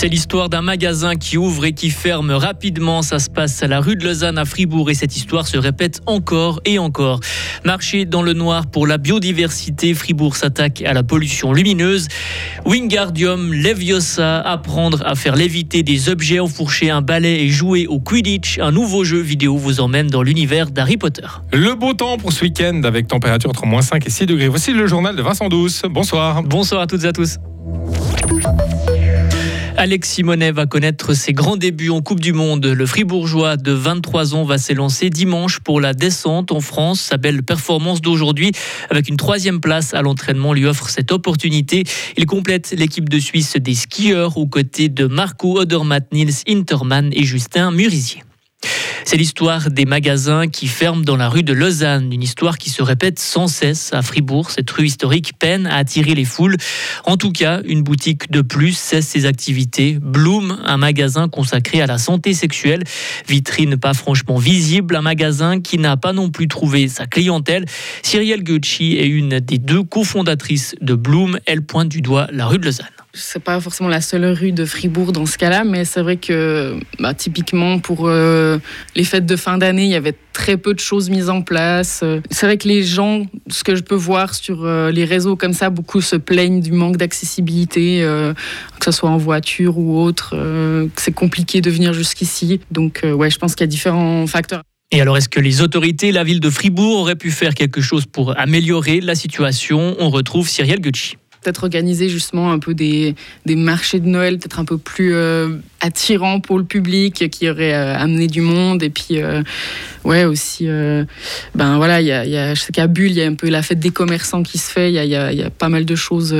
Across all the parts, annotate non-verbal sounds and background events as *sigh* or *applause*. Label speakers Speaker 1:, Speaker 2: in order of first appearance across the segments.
Speaker 1: C'est l'histoire d'un magasin qui ouvre et qui ferme rapidement. Ça se passe à la rue de Lausanne à Fribourg et cette histoire se répète encore et encore. Marché dans le noir pour la biodiversité, Fribourg s'attaque à la pollution lumineuse. Wingardium Leviosa, apprendre à faire léviter des objets, enfourcher un balai et jouer au Quidditch. Un nouveau jeu vidéo vous emmène dans l'univers d'Harry Potter.
Speaker 2: Le beau temps pour ce week-end avec température entre moins 5 et 6 degrés. Voici le journal de Vincent Douce. Bonsoir.
Speaker 1: Bonsoir à toutes et à tous. Alex Simonet va connaître ses grands débuts en Coupe du Monde. Le Fribourgeois de 23 ans va s'élancer dimanche pour la descente en France. Sa belle performance d'aujourd'hui, avec une troisième place à l'entraînement, lui offre cette opportunité. Il complète l'équipe de Suisse des skieurs aux côtés de Marco Odermatt, Nils Intermann et Justin Murisier. C'est l'histoire des magasins qui ferment dans la rue de Lausanne, une histoire qui se répète sans cesse à Fribourg. Cette rue historique peine à attirer les foules. En tout cas, une boutique de plus cesse ses activités. Bloom, un magasin consacré à la santé sexuelle, vitrine pas franchement visible, un magasin qui n'a pas non plus trouvé sa clientèle. Cyrielle Gucci est une des deux cofondatrices de Bloom. Elle pointe du doigt la rue de Lausanne
Speaker 3: c'est pas forcément la seule rue de Fribourg dans ce cas-là, mais c'est vrai que bah, typiquement pour euh, les fêtes de fin d'année, il y avait très peu de choses mises en place. C'est vrai que les gens, ce que je peux voir sur euh, les réseaux comme ça, beaucoup se plaignent du manque d'accessibilité, euh, que ce soit en voiture ou autre, que c'est compliqué de venir jusqu'ici. Donc ouais, je pense qu'il y a différents facteurs.
Speaker 1: Et alors, est-ce que les autorités, la ville de Fribourg, auraient pu faire quelque chose pour améliorer la situation? On retrouve Cyrielle Gucci
Speaker 3: peut-être organiser justement un peu des, des marchés de Noël peut-être un peu plus euh, attirants pour le public, qui auraient euh, amené du monde. Et puis, euh, ouais, aussi, ben voilà, a, y a, je sais qu'à Bulle, il y a un peu la fête des commerçants qui se fait. Il y a, pas mal de choses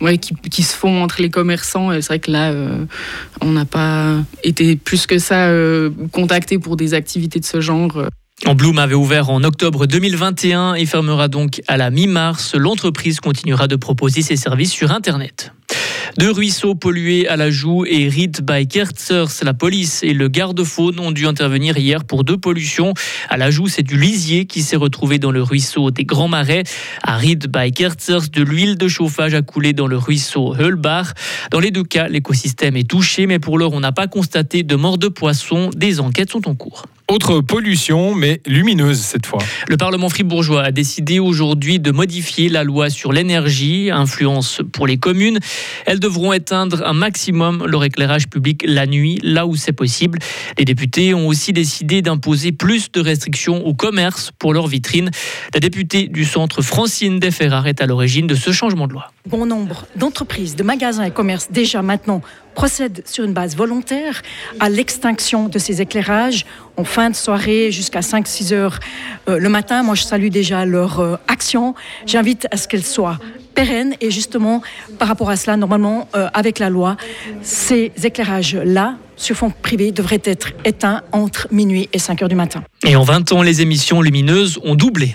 Speaker 3: ouais, qui, qui, se font entre les commerçants. Et c'est vrai que là, on n'a pas été plus que ça contacté pour des activités de ce genre.
Speaker 1: Bloom avait ouvert en octobre 2021 et fermera donc à la mi-mars. L'entreprise continuera de proposer ses services sur Internet. Deux ruisseaux pollués à la joue et Ried by Kerzers, la police et le garde-faune ont dû intervenir hier pour deux pollutions. À la joue, c'est du lisier qui s'est retrouvé dans le ruisseau des Grands Marais. À Ried by Kerzers, de l'huile de chauffage a coulé dans le ruisseau Hulbach. Dans les deux cas, l'écosystème est touché, mais pour l'heure, on n'a pas constaté de mort de poissons. Des enquêtes sont en cours.
Speaker 2: Autre pollution, mais lumineuse cette fois.
Speaker 1: Le Parlement fribourgeois a décidé aujourd'hui de modifier la loi sur l'énergie, influence pour les communes. Elles devront éteindre un maximum leur éclairage public la nuit, là où c'est possible. Les députés ont aussi décidé d'imposer plus de restrictions au commerce pour leurs vitrines. La députée du centre Francine Deferrar est à l'origine de ce changement de loi.
Speaker 4: Bon nombre d'entreprises, de magasins et commerces déjà maintenant procèdent sur une base volontaire à l'extinction de ces éclairages en fin de soirée jusqu'à 5-6 heures euh, le matin. Moi, je salue déjà leur euh, action. J'invite à ce qu'elle soit pérenne et justement, par rapport à cela, normalement, euh, avec la loi, ces éclairages-là, sur fond privé, devraient être éteints entre minuit et 5 heures du matin.
Speaker 1: Et en 20 ans, les émissions lumineuses ont doublé.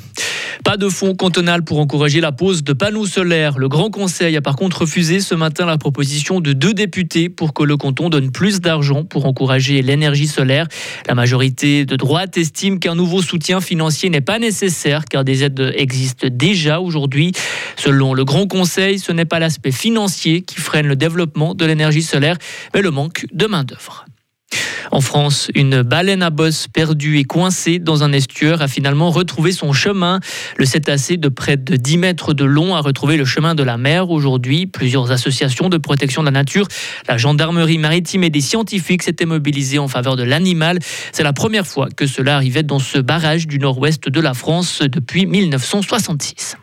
Speaker 1: Pas de fonds cantonal pour encourager la pose de panneaux solaires. Le Grand Conseil a par contre refusé ce matin la proposition de deux députés pour que le canton donne plus d'argent pour encourager l'énergie solaire. La majorité de droite estime qu'un nouveau soutien financier n'est pas nécessaire car des aides existent déjà aujourd'hui. Selon le Grand Conseil, ce n'est pas l'aspect financier qui freine le développement de l'énergie solaire, mais le manque de main-d'œuvre. En France, une baleine à bosse perdue et coincée dans un estuaire a finalement retrouvé son chemin. Le cétacé de près de 10 mètres de long a retrouvé le chemin de la mer aujourd'hui. Plusieurs associations de protection de la nature, la gendarmerie maritime et des scientifiques s'étaient mobilisés en faveur de l'animal. C'est la première fois que cela arrivait dans ce barrage du nord-ouest de la France depuis 1966.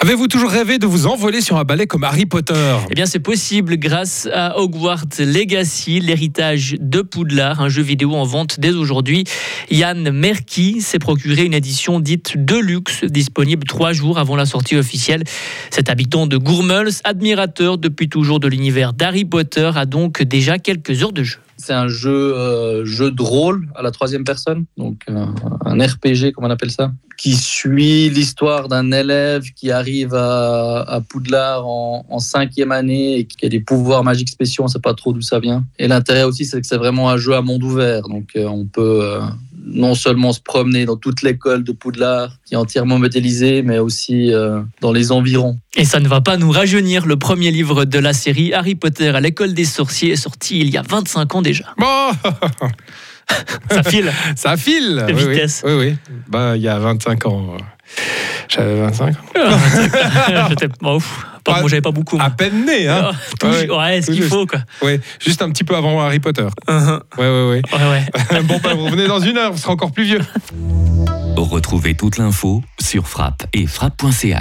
Speaker 2: Avez-vous toujours rêvé de vous envoler sur un balai comme Harry Potter
Speaker 1: Eh bien, c'est possible grâce à Hogwarts Legacy, l'héritage de Poudlard, un jeu vidéo en vente dès aujourd'hui. Yann Merki s'est procuré une édition dite Deluxe, disponible trois jours avant la sortie officielle. Cet habitant de Gourmels, admirateur depuis toujours de l'univers d'Harry Potter, a donc déjà quelques heures de jeu.
Speaker 5: C'est un jeu, euh, jeu de rôle à la troisième personne, donc euh, un RPG, comme on appelle ça, qui suit l'histoire d'un élève qui arrive à, Poudlard en, cinquième année et qui a des pouvoirs magiques spéciaux, on ne sait pas trop d'où ça vient. Et l'intérêt aussi, c'est que c'est vraiment un jeu à monde ouvert, donc euh, on peut non seulement se promener dans toute l'école de Poudlard, qui est entièrement modélisée, mais aussi euh, dans les environs.
Speaker 1: Et ça ne va pas nous rajeunir. Le premier livre de la série Harry Potter à l'école des sorciers est sorti il y a 25 ans déjà.
Speaker 2: Bon,
Speaker 1: Ça file. *laughs*
Speaker 2: ça file.
Speaker 1: De
Speaker 2: Oui, oui.
Speaker 1: vitesse.
Speaker 2: Oui, oui. Bah, il y a 25 ans. euh, J'avais 25 ans. *laughs*
Speaker 1: J'étais ouf. Pas- moi, j'avais pas beaucoup. moi.
Speaker 2: À peine né, hein.
Speaker 1: Tout-
Speaker 2: Ouais,
Speaker 1: ouais, ce qu'il faut, quoi.
Speaker 2: Ouais, juste un petit peu avant Harry Potter.
Speaker 1: Uh-huh.
Speaker 2: Ouais, ouais,
Speaker 1: Ouais, ouais.
Speaker 2: ouais. *laughs* bon, bah, vous revenez dans une heure, vous serez encore plus vieux.
Speaker 6: Retrouvez toute l'info sur frappe et frappe.ch.